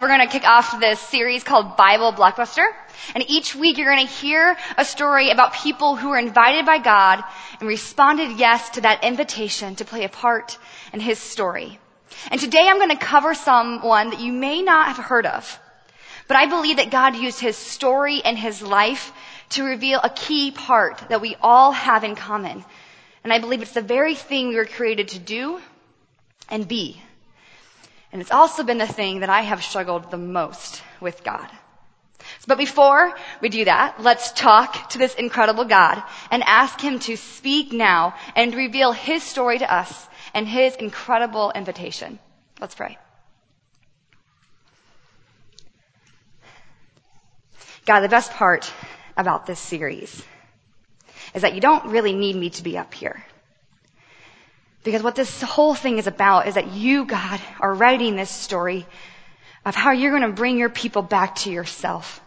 We're going to kick off this series called Bible Blockbuster. And each week you're going to hear a story about people who were invited by God and responded yes to that invitation to play a part in His story. And today I'm going to cover someone that you may not have heard of. But I believe that God used His story and His life to reveal a key part that we all have in common. And I believe it's the very thing we were created to do and be. And it's also been the thing that I have struggled the most with God. But before we do that, let's talk to this incredible God and ask Him to speak now and reveal His story to us and His incredible invitation. Let's pray. God, the best part about this series is that you don't really need me to be up here. Because what this whole thing is about is that you, God, are writing this story of how you're going to bring your people back to yourself.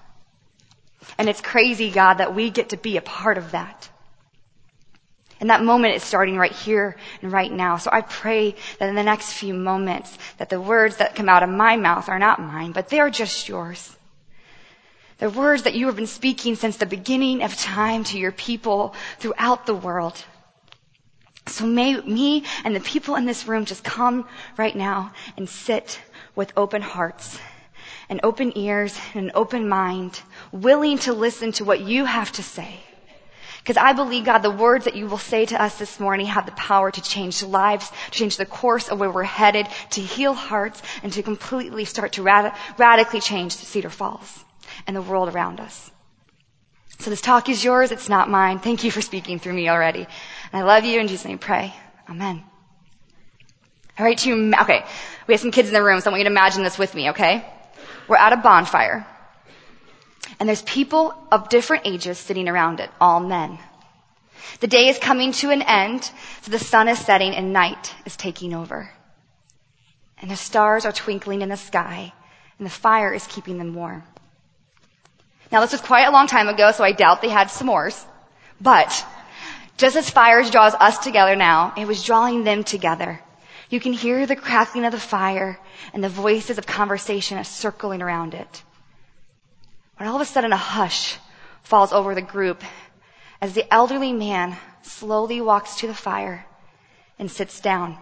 And it's crazy, God, that we get to be a part of that. And that moment is starting right here and right now. So I pray that in the next few moments that the words that come out of my mouth are not mine, but they are just yours. The words that you have been speaking since the beginning of time to your people throughout the world. So may me and the people in this room just come right now and sit with open hearts and open ears and an open mind, willing to listen to what you have to say. Because I believe, God, the words that you will say to us this morning have the power to change lives, to change the course of where we're headed, to heal hearts, and to completely start to rad- radically change Cedar Falls and the world around us. So this talk is yours, it's not mine. Thank you for speaking through me already. And I love you in Jesus' name. Pray. Amen. All right, you okay. We have some kids in the room, so I want you to imagine this with me, okay? We're at a bonfire. And there's people of different ages sitting around it, all men. The day is coming to an end, so the sun is setting and night is taking over. And the stars are twinkling in the sky, and the fire is keeping them warm. Now this was quite a long time ago, so I doubt they had s'mores. But just as fire draws us together now, it was drawing them together. You can hear the crackling of the fire and the voices of conversation circling around it. When all of a sudden a hush falls over the group as the elderly man slowly walks to the fire and sits down.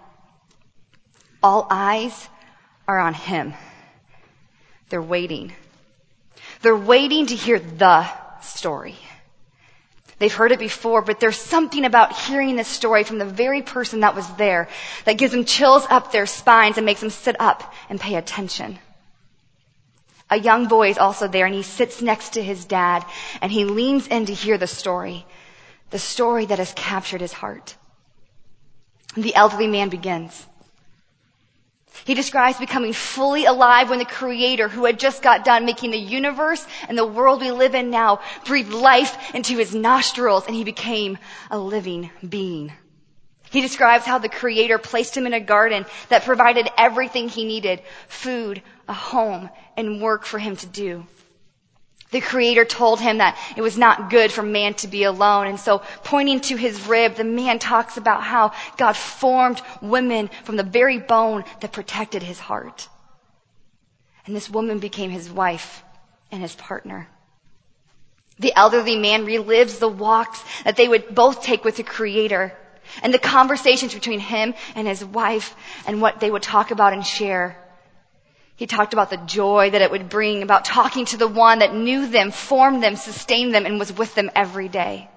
All eyes are on him. They're waiting. They're waiting to hear the story. They've heard it before, but there's something about hearing this story from the very person that was there that gives them chills up their spines and makes them sit up and pay attention. A young boy is also there and he sits next to his dad and he leans in to hear the story, the story that has captured his heart. The elderly man begins. He describes becoming fully alive when the creator who had just got done making the universe and the world we live in now breathed life into his nostrils and he became a living being. He describes how the creator placed him in a garden that provided everything he needed, food, a home, and work for him to do. The creator told him that it was not good for man to be alone. And so pointing to his rib, the man talks about how God formed women from the very bone that protected his heart. And this woman became his wife and his partner. The elderly man relives the walks that they would both take with the creator and the conversations between him and his wife and what they would talk about and share. He talked about the joy that it would bring, about talking to the one that knew them, formed them, sustained them, and was with them every day.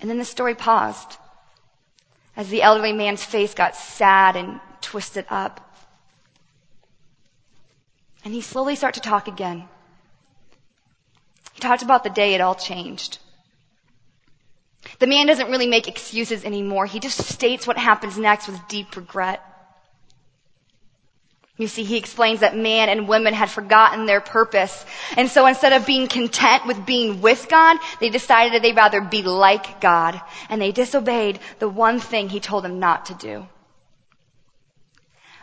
And then the story paused as the elderly man's face got sad and twisted up. And he slowly started to talk again. He talked about the day it all changed. The man doesn't really make excuses anymore. He just states what happens next with deep regret. You see, he explains that man and women had forgotten their purpose. And so instead of being content with being with God, they decided that they'd rather be like God. And they disobeyed the one thing he told them not to do.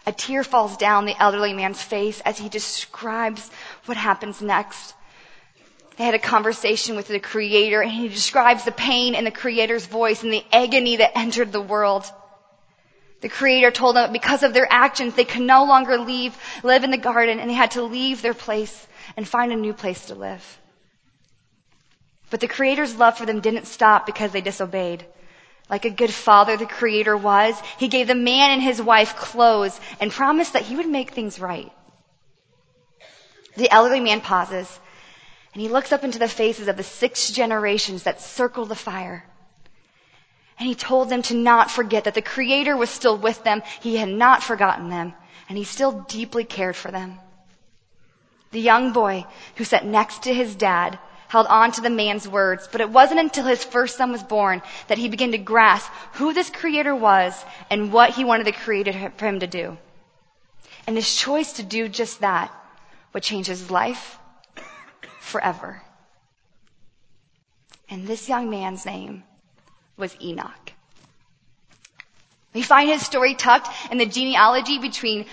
A tear falls down the elderly man's face as he describes what happens next. They had a conversation with the creator and he describes the pain in the creator's voice and the agony that entered the world. The Creator told them because of their actions, they could no longer leave, live in the garden, and they had to leave their place and find a new place to live. But the Creator's love for them didn't stop because they disobeyed. Like a good father the Creator was, He gave the man and his wife clothes and promised that He would make things right. The elderly man pauses and he looks up into the faces of the six generations that circle the fire. And he told them to not forget that the Creator was still with them. He had not forgotten them and he still deeply cared for them. The young boy who sat next to his dad held on to the man's words, but it wasn't until his first son was born that he began to grasp who this creator was and what he wanted the creator for him to do. And his choice to do just that would change his life forever. And this young man's name was Enoch. We find his story tucked in the genealogy between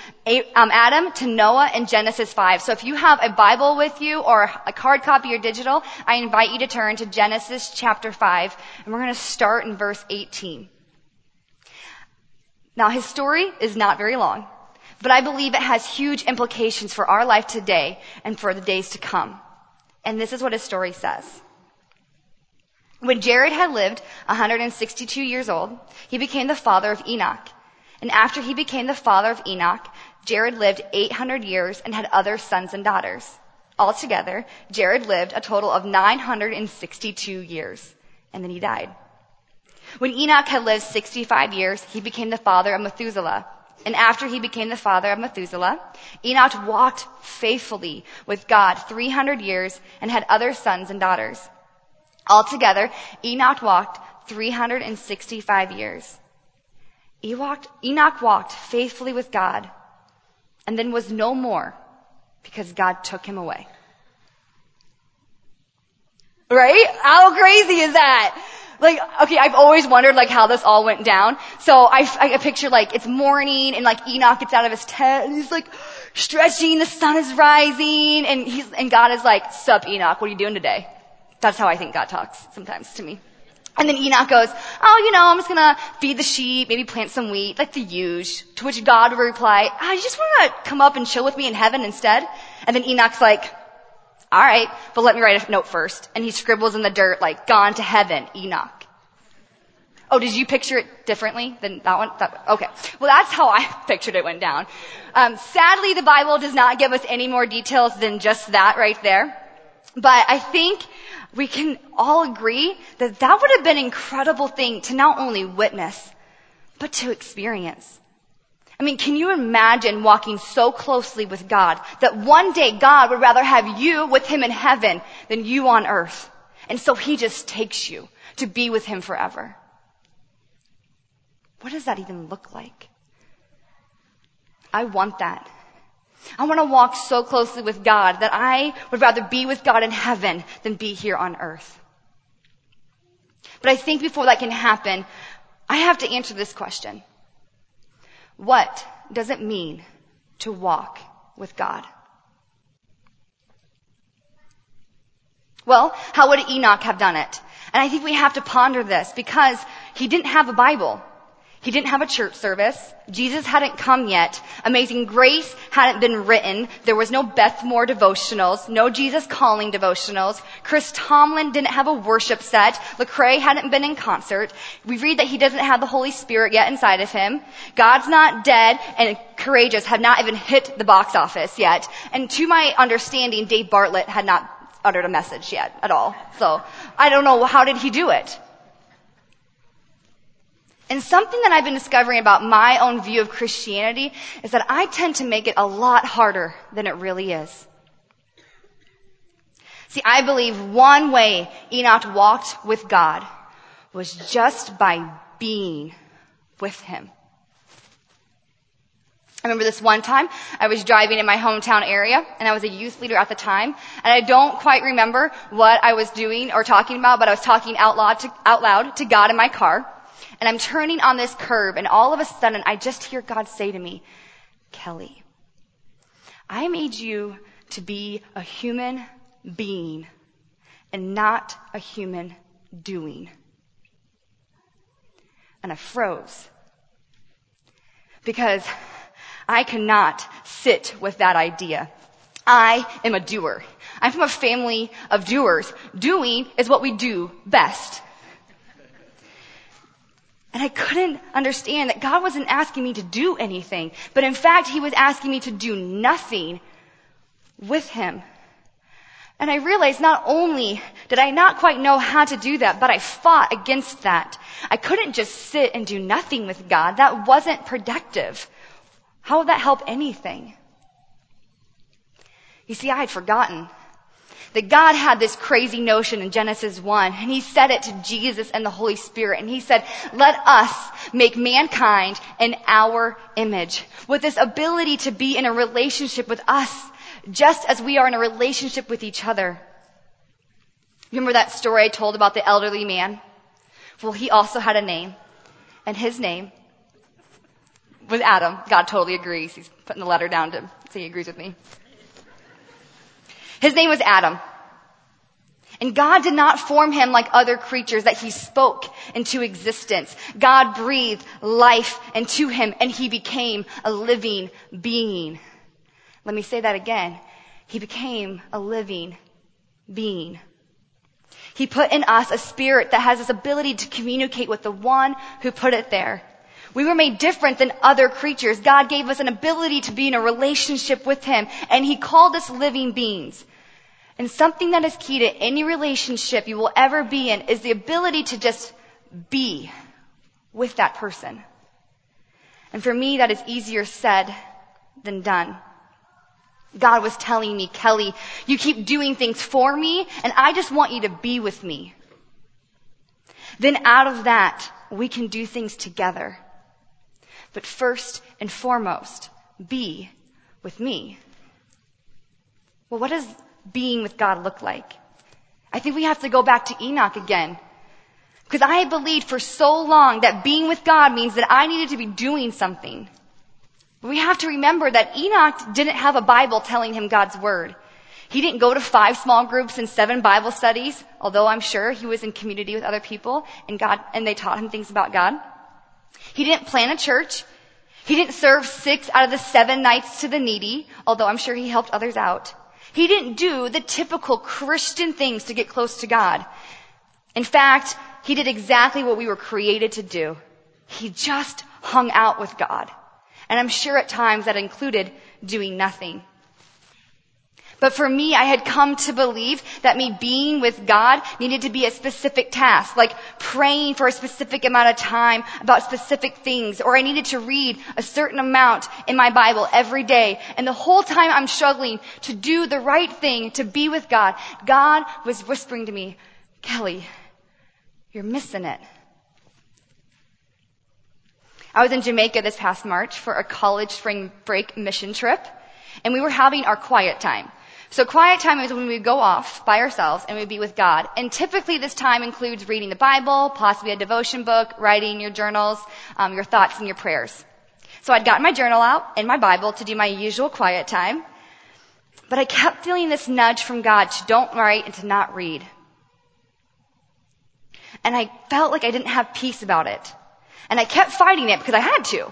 um, Adam to Noah in Genesis 5. So if you have a Bible with you or a hard copy or digital, I invite you to turn to Genesis chapter 5 and we're going to start in verse 18. Now his story is not very long, but I believe it has huge implications for our life today and for the days to come. And this is what his story says. When Jared had lived 162 years old, he became the father of Enoch. And after he became the father of Enoch, Jared lived 800 years and had other sons and daughters. Altogether, Jared lived a total of 962 years. And then he died. When Enoch had lived 65 years, he became the father of Methuselah. And after he became the father of Methuselah, Enoch walked faithfully with God 300 years and had other sons and daughters. Altogether, Enoch walked 365 years. Enoch walked faithfully with God and then was no more because God took him away. Right? How crazy is that? Like, okay, I've always wondered like how this all went down. So I, I picture like it's morning and like Enoch gets out of his tent and he's like stretching, the sun is rising and he's, and God is like, sup Enoch, what are you doing today? That's how I think God talks sometimes to me. And then Enoch goes, oh, you know, I'm just gonna feed the sheep, maybe plant some wheat, like the huge. To which God would reply, oh, you just wanna come up and chill with me in heaven instead? And then Enoch's like, alright, but let me write a note first. And he scribbles in the dirt, like, gone to heaven, Enoch. Oh, did you picture it differently than that one? That, okay. Well, that's how I pictured it went down. Um, sadly, the Bible does not give us any more details than just that right there. But I think we can all agree that that would have been an incredible thing to not only witness, but to experience. I mean, can you imagine walking so closely with God that one day God would rather have you with Him in heaven than you on earth? And so He just takes you to be with Him forever. What does that even look like? I want that. I want to walk so closely with God that I would rather be with God in heaven than be here on earth. But I think before that can happen, I have to answer this question. What does it mean to walk with God? Well, how would Enoch have done it? And I think we have to ponder this because he didn't have a Bible. He didn't have a church service. Jesus hadn't come yet. Amazing Grace hadn't been written. There was no Beth Moore devotionals, no Jesus Calling devotionals. Chris Tomlin didn't have a worship set. Lecrae hadn't been in concert. We read that he doesn't have the Holy Spirit yet inside of him. God's not dead and courageous have not even hit the box office yet. And to my understanding, Dave Bartlett had not uttered a message yet at all. So I don't know how did he do it. And something that I've been discovering about my own view of Christianity is that I tend to make it a lot harder than it really is. See, I believe one way Enoch walked with God was just by being with Him. I remember this one time I was driving in my hometown area and I was a youth leader at the time and I don't quite remember what I was doing or talking about, but I was talking out loud to, out loud to God in my car. And I'm turning on this curve and all of a sudden I just hear God say to me, Kelly, I made you to be a human being and not a human doing. And I froze. because I cannot sit with that idea. I am a doer. I'm from a family of doers. Doing is what we do best. And I couldn't understand that God wasn't asking me to do anything, but in fact, He was asking me to do nothing with Him. And I realized not only did I not quite know how to do that, but I fought against that. I couldn't just sit and do nothing with God. That wasn't productive. How would that help anything? You see, I had forgotten that God had this crazy notion in Genesis 1, and He said it to Jesus and the Holy Spirit, and He said, let us make mankind in our image, with this ability to be in a relationship with us just as we are in a relationship with each other. Remember that story I told about the elderly man? Well, he also had a name, and his name was Adam. God totally agrees. He's putting the letter down to say he agrees with me. His name was Adam. And God did not form him like other creatures that he spoke into existence. God breathed life into him and he became a living being. Let me say that again. He became a living being. He put in us a spirit that has this ability to communicate with the one who put it there. We were made different than other creatures. God gave us an ability to be in a relationship with Him, and He called us living beings. And something that is key to any relationship you will ever be in is the ability to just be with that person. And for me, that is easier said than done. God was telling me, Kelly, you keep doing things for me and I just want you to be with me. Then out of that, we can do things together. But first and foremost, be with me. Well, what does being with God look like? I think we have to go back to Enoch again. Because I believed for so long that being with God means that I needed to be doing something. We have to remember that Enoch didn't have a Bible telling him God's word. He didn't go to five small groups and seven Bible studies, although I'm sure he was in community with other people and God, and they taught him things about God. He didn't plan a church. He didn't serve six out of the seven nights to the needy, although I'm sure he helped others out. He didn't do the typical Christian things to get close to God. In fact, he did exactly what we were created to do. He just hung out with God. And I'm sure at times that included doing nothing. But for me, I had come to believe that me being with God needed to be a specific task, like praying for a specific amount of time about specific things, or I needed to read a certain amount in my Bible every day. And the whole time I'm struggling to do the right thing, to be with God, God was whispering to me, Kelly, you're missing it. I was in Jamaica this past March for a college spring break mission trip, and we were having our quiet time. So quiet time is when we go off by ourselves and we be with God. And typically this time includes reading the Bible, possibly a devotion book, writing your journals, um, your thoughts and your prayers. So I'd gotten my journal out and my Bible to do my usual quiet time. But I kept feeling this nudge from God to don't write and to not read. And I felt like I didn't have peace about it. And I kept fighting it because I had to.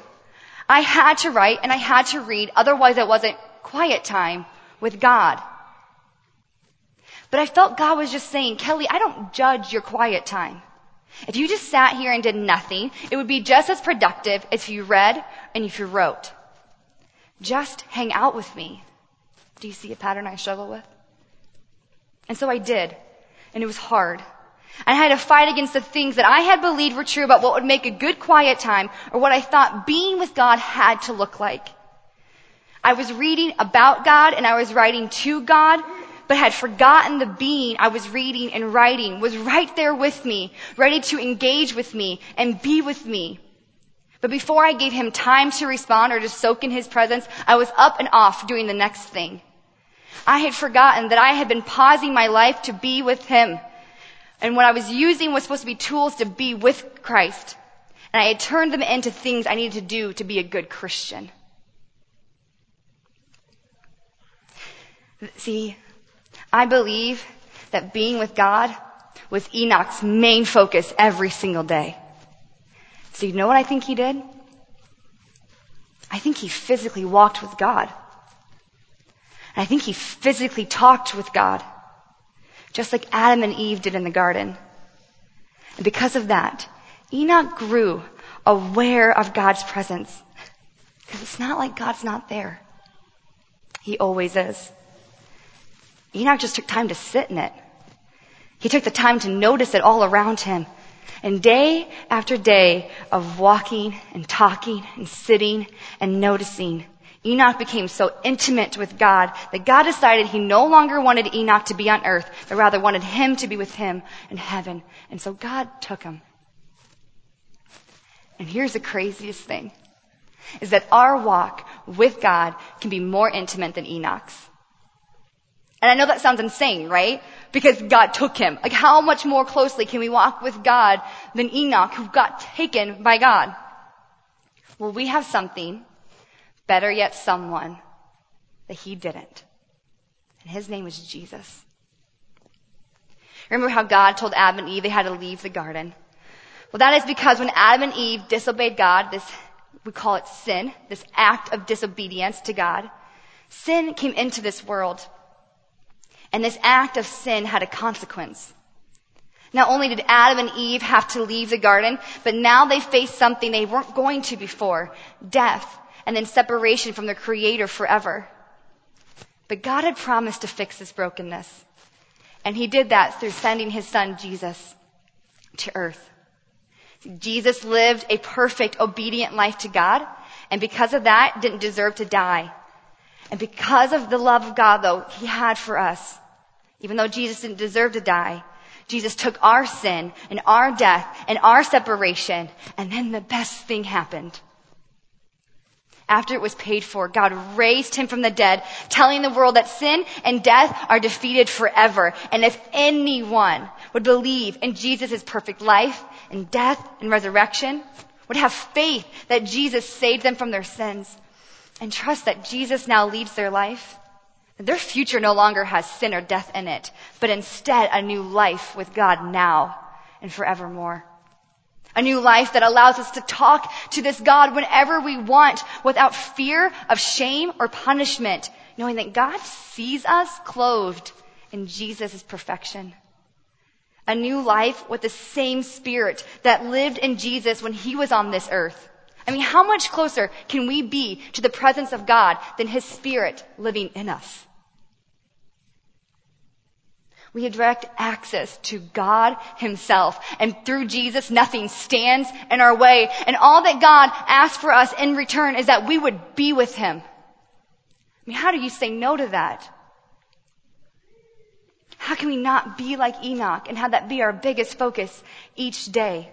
I had to write and I had to read, otherwise it wasn't quiet time with God. But I felt God was just saying, Kelly, I don't judge your quiet time. If you just sat here and did nothing, it would be just as productive as if you read and if you wrote. Just hang out with me. Do you see a pattern I struggle with? And so I did. And it was hard. I had to fight against the things that I had believed were true about what would make a good quiet time or what I thought being with God had to look like. I was reading about God and I was writing to God, but had forgotten the being I was reading and writing was right there with me, ready to engage with me and be with me. But before I gave him time to respond or to soak in his presence, I was up and off doing the next thing. I had forgotten that I had been pausing my life to be with him. And what I was using was supposed to be tools to be with Christ. And I had turned them into things I needed to do to be a good Christian. See, I believe that being with God was Enoch's main focus every single day. So you know what I think he did? I think he physically walked with God. And I think he physically talked with God, just like Adam and Eve did in the garden. And because of that, Enoch grew aware of God's presence. Because it's not like God's not there. He always is. Enoch just took time to sit in it. He took the time to notice it all around him. And day after day of walking and talking and sitting and noticing, Enoch became so intimate with God that God decided he no longer wanted Enoch to be on earth, but rather wanted him to be with him in heaven. And so God took him. And here's the craziest thing is that our walk with God can be more intimate than Enoch's. And I know that sounds insane, right? Because God took him. Like how much more closely can we walk with God than Enoch who got taken by God? Well, we have something, better yet someone, that he didn't. And his name is Jesus. Remember how God told Adam and Eve they had to leave the garden? Well, that is because when Adam and Eve disobeyed God, this, we call it sin, this act of disobedience to God, sin came into this world. And this act of sin had a consequence. Not only did Adam and Eve have to leave the garden, but now they faced something they weren't going to before, death, and then separation from their creator forever. But God had promised to fix this brokenness. And he did that through sending his son Jesus to earth. Jesus lived a perfect, obedient life to God, and because of that, didn't deserve to die. And because of the love of God, though, He had for us, even though Jesus didn't deserve to die, Jesus took our sin and our death and our separation, and then the best thing happened. After it was paid for, God raised him from the dead, telling the world that sin and death are defeated forever. And if anyone would believe in Jesus' perfect life and death and resurrection, would have faith that Jesus saved them from their sins, and trust that Jesus now leads their life, their future no longer has sin or death in it, but instead a new life with God now and forevermore. A new life that allows us to talk to this God whenever we want without fear of shame or punishment, knowing that God sees us clothed in Jesus' perfection. A new life with the same spirit that lived in Jesus when he was on this earth I mean, how much closer can we be to the presence of God than His Spirit living in us? We have direct access to God Himself. And through Jesus, nothing stands in our way. And all that God asks for us in return is that we would be with Him. I mean, how do you say no to that? How can we not be like Enoch and have that be our biggest focus each day?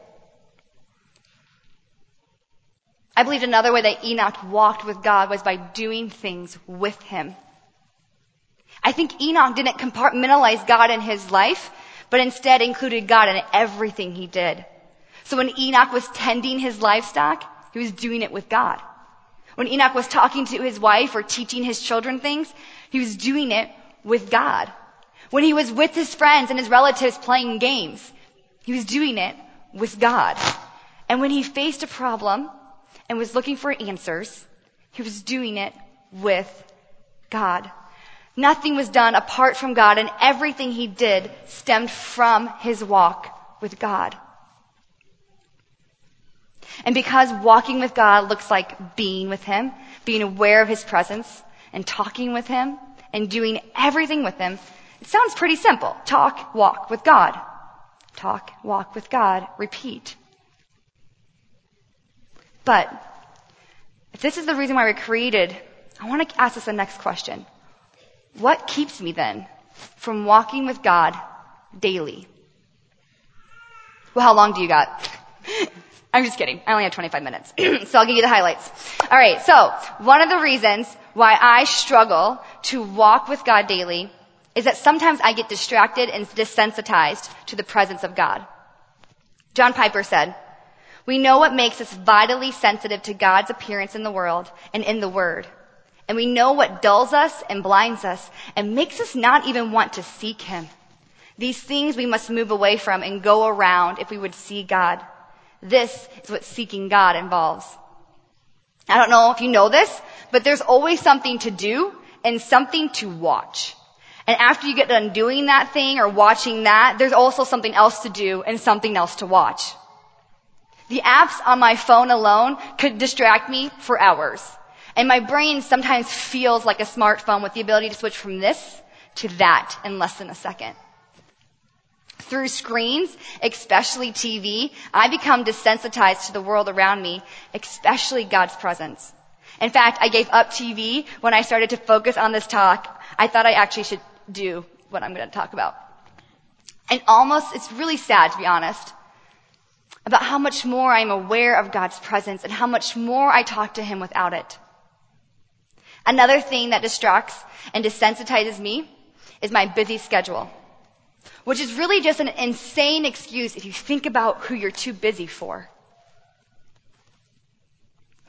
I believe another way that Enoch walked with God was by doing things with him. I think Enoch didn't compartmentalize God in his life, but instead included God in everything he did. So when Enoch was tending his livestock, he was doing it with God. When Enoch was talking to his wife or teaching his children things, he was doing it with God. When he was with his friends and his relatives playing games, he was doing it with God. And when he faced a problem, and was looking for answers, he was doing it with God. Nothing was done apart from God, and everything he did stemmed from his walk with God. And because walking with God looks like being with him, being aware of his presence, and talking with him, and doing everything with him, it sounds pretty simple. Talk, walk with God. Talk, walk with God, repeat. But if this is the reason why we're created, I want to ask us the next question. What keeps me then from walking with God daily? Well, how long do you got? I'm just kidding. I only have 25 minutes. so I'll give you the highlights. All right. So one of the reasons why I struggle to walk with God daily is that sometimes I get distracted and desensitized to the presence of God. John Piper said, we know what makes us vitally sensitive to God's appearance in the world and in the Word. And we know what dulls us and blinds us and makes us not even want to seek Him. These things we must move away from and go around if we would see God. This is what seeking God involves. I don't know if you know this, but there's always something to do and something to watch. And after you get done doing that thing or watching that, there's also something else to do and something else to watch. The apps on my phone alone could distract me for hours. And my brain sometimes feels like a smartphone with the ability to switch from this to that in less than a second. Through screens, especially TV, I become desensitized to the world around me, especially God's presence. In fact, I gave up TV when I started to focus on this talk. I thought I actually should do what I'm going to talk about. And almost, it's really sad to be honest, about how much more I'm aware of God's presence and how much more I talk to Him without it. Another thing that distracts and desensitizes me is my busy schedule, which is really just an insane excuse if you think about who you're too busy for.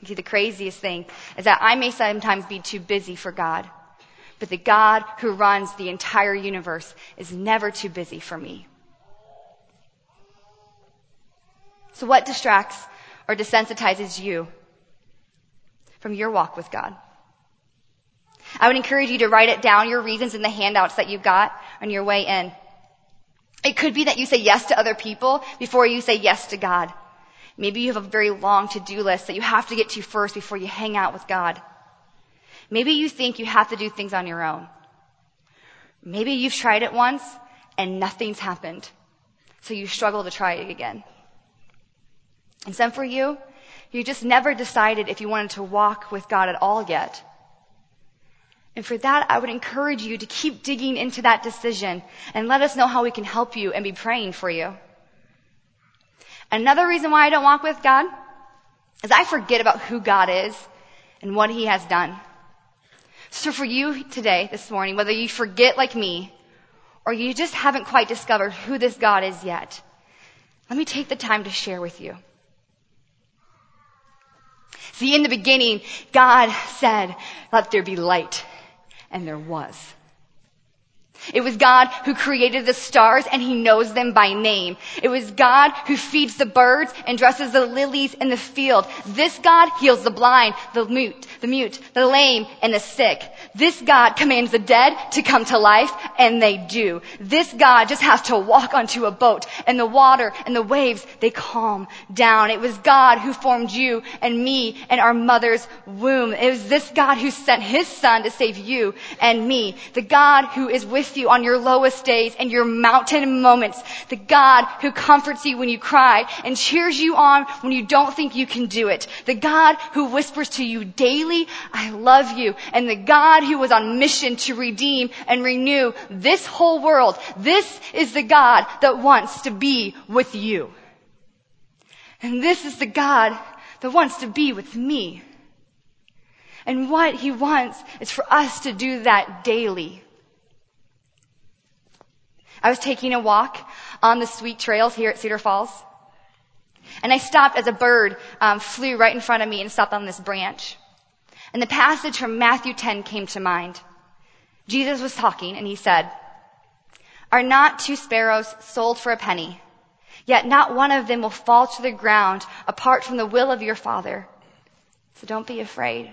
See, the craziest thing is that I may sometimes be too busy for God, but the God who runs the entire universe is never too busy for me. So what distracts or desensitizes you from your walk with God? I would encourage you to write it down, your reasons in the handouts that you got on your way in. It could be that you say yes to other people before you say yes to God. Maybe you have a very long to-do list that you have to get to first before you hang out with God. Maybe you think you have to do things on your own. Maybe you've tried it once and nothing's happened. So you struggle to try it again. And some for you, you just never decided if you wanted to walk with God at all yet. And for that, I would encourage you to keep digging into that decision and let us know how we can help you and be praying for you. Another reason why I don't walk with God is I forget about who God is and what He has done. So for you today, this morning, whether you forget like me or you just haven't quite discovered who this God is yet, let me take the time to share with you. See, in the beginning, God said, let there be light. And there was. It was God who created the stars and he knows them by name. It was God who feeds the birds and dresses the lilies in the field. This God heals the blind, the mute, the mute, the lame, and the sick. This God commands the dead to come to life, and they do. This God just has to walk onto a boat, and the water and the waves, they calm down. It was God who formed you and me in our mother's womb. It was this God who sent his son to save you and me. The God who is with you on your lowest days and your mountain moments. The God who comforts you when you cry and cheers you on when you don't think you can do it. The God who whispers to you daily, I love you. And the God who was on mission to redeem and renew this whole world. This is the God that wants to be with you. And this is the God that wants to be with me. And what he wants is for us to do that daily. I was taking a walk on the sweet trails here at Cedar Falls. And I stopped as a bird um, flew right in front of me and stopped on this branch. And the passage from Matthew 10 came to mind. Jesus was talking and he said, Are not two sparrows sold for a penny? Yet not one of them will fall to the ground apart from the will of your Father. So don't be afraid.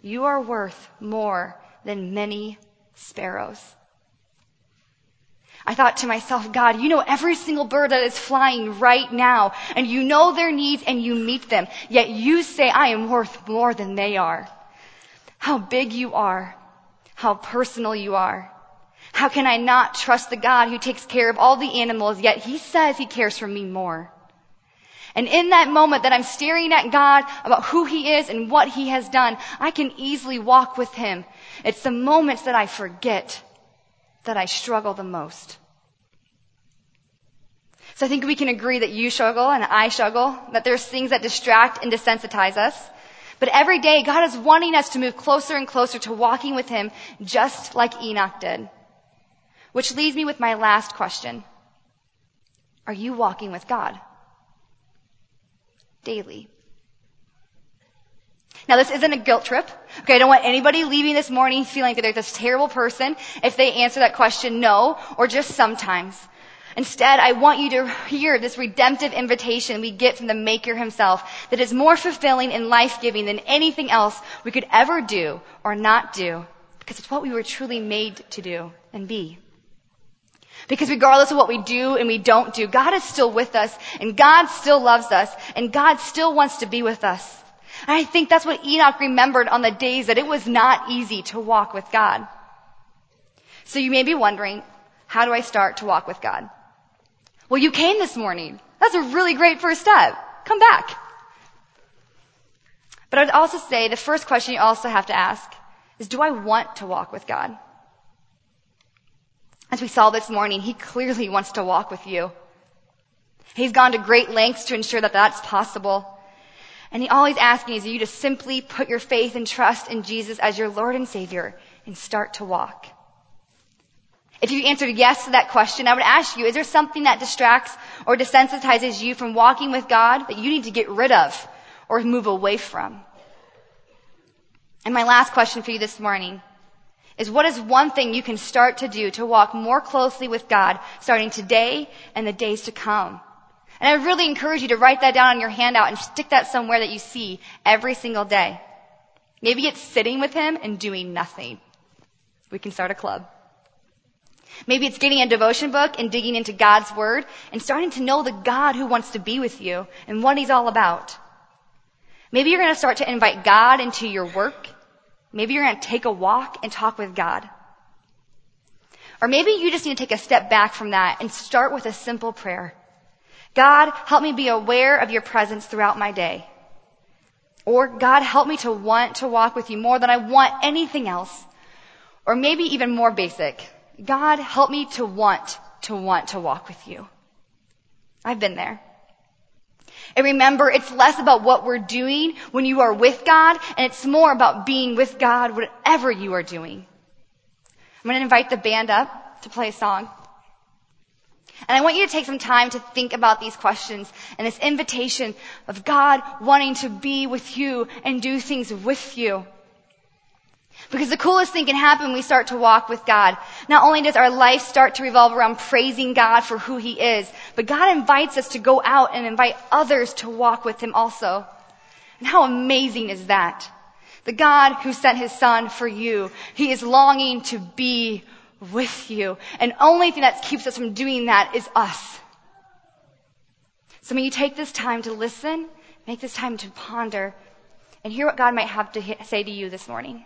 You are worth more than many sparrows. I thought to myself, God, you know every single bird that is flying right now, and you know their needs and you meet them, yet you say I am worth more than they are. How big you are. How personal you are. How can I not trust the God who takes care of all the animals, yet he says he cares for me more? And in that moment that I'm staring at God about who He is and what He has done, I can easily walk with Him. It's the moments that I forget that I struggle the most. So I think we can agree that you struggle and I struggle, that there's things that distract and desensitize us. But every day, God is wanting us to move closer and closer to walking with Him, just like Enoch did. Which leaves me with my last question. Are you walking with God? Daily. Now this isn't a guilt trip. Okay, I don't want anybody leaving this morning feeling that they're this terrible person if they answer that question no, or just sometimes. Instead, I want you to hear this redemptive invitation we get from the Maker himself that is more fulfilling and life-giving than anything else we could ever do or not do because it's what we were truly made to do and be. Because regardless of what we do and we don't do, God is still with us and God still loves us and God still wants to be with us. And I think that's what Enoch remembered on the days that it was not easy to walk with God. So you may be wondering, how do I start to walk with God? Well, you came this morning. That's a really great first step. Come back. But I'd also say the first question you also have to ask is, do I want to walk with God? As we saw this morning, He clearly wants to walk with you. He's gone to great lengths to ensure that that's possible. And He always asking is you to simply put your faith and trust in Jesus as your Lord and Savior and start to walk. If you answered yes to that question, I would ask you, is there something that distracts or desensitizes you from walking with God that you need to get rid of or move away from? And my last question for you this morning is what is one thing you can start to do to walk more closely with God starting today and the days to come? And I really encourage you to write that down on your handout and stick that somewhere that you see every single day. Maybe it's sitting with Him and doing nothing. We can start a club. Maybe it's getting a devotion book and digging into God's Word and starting to know the God who wants to be with you and what He's all about. Maybe you're going to start to invite God into your work. Maybe you're going to take a walk and talk with God. Or maybe you just need to take a step back from that and start with a simple prayer. God, help me be aware of your presence throughout my day. Or God, help me to want to walk with you more than I want anything else. Or maybe even more basic. God, help me to want to want to walk with you. I've been there. And remember, it's less about what we're doing when you are with God, and it's more about being with God whatever you are doing. I'm going to invite the band up to play a song. And I want you to take some time to think about these questions and this invitation of God wanting to be with you and do things with you. Because the coolest thing can happen when we start to walk with God. Not only does our life start to revolve around praising God for who He is, but God invites us to go out and invite others to walk with Him also. And how amazing is that? The God who sent His Son for you, He is longing to be with you. And only thing that keeps us from doing that is us. So may you take this time to listen, make this time to ponder, and hear what God might have to say to you this morning.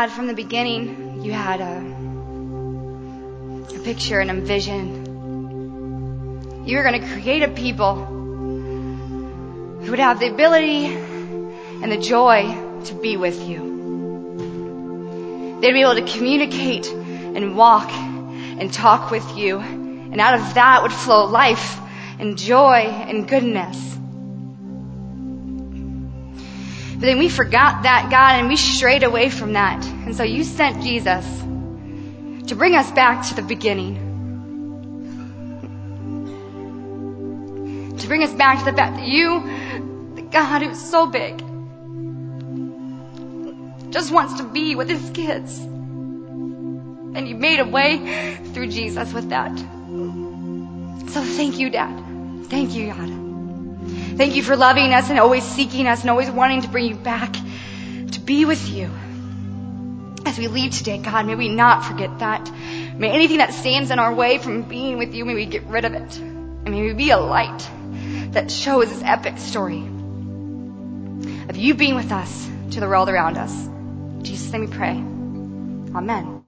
God, from the beginning, you had a, a picture and a vision. You were going to create a people who would have the ability and the joy to be with you. They'd be able to communicate and walk and talk with you. And out of that would flow life and joy and goodness. But then we forgot that, God, and we strayed away from that. And so you sent Jesus to bring us back to the beginning. To bring us back to the fact that you, the God who's so big, just wants to be with his kids. And you made a way through Jesus with that. So thank you, Dad. Thank you, God. Thank you for loving us and always seeking us and always wanting to bring you back to be with you. As we leave today, God, may we not forget that. May anything that stands in our way from being with you, may we get rid of it. And may we be a light that shows this epic story of you being with us to the world around us. Jesus' name we pray. Amen.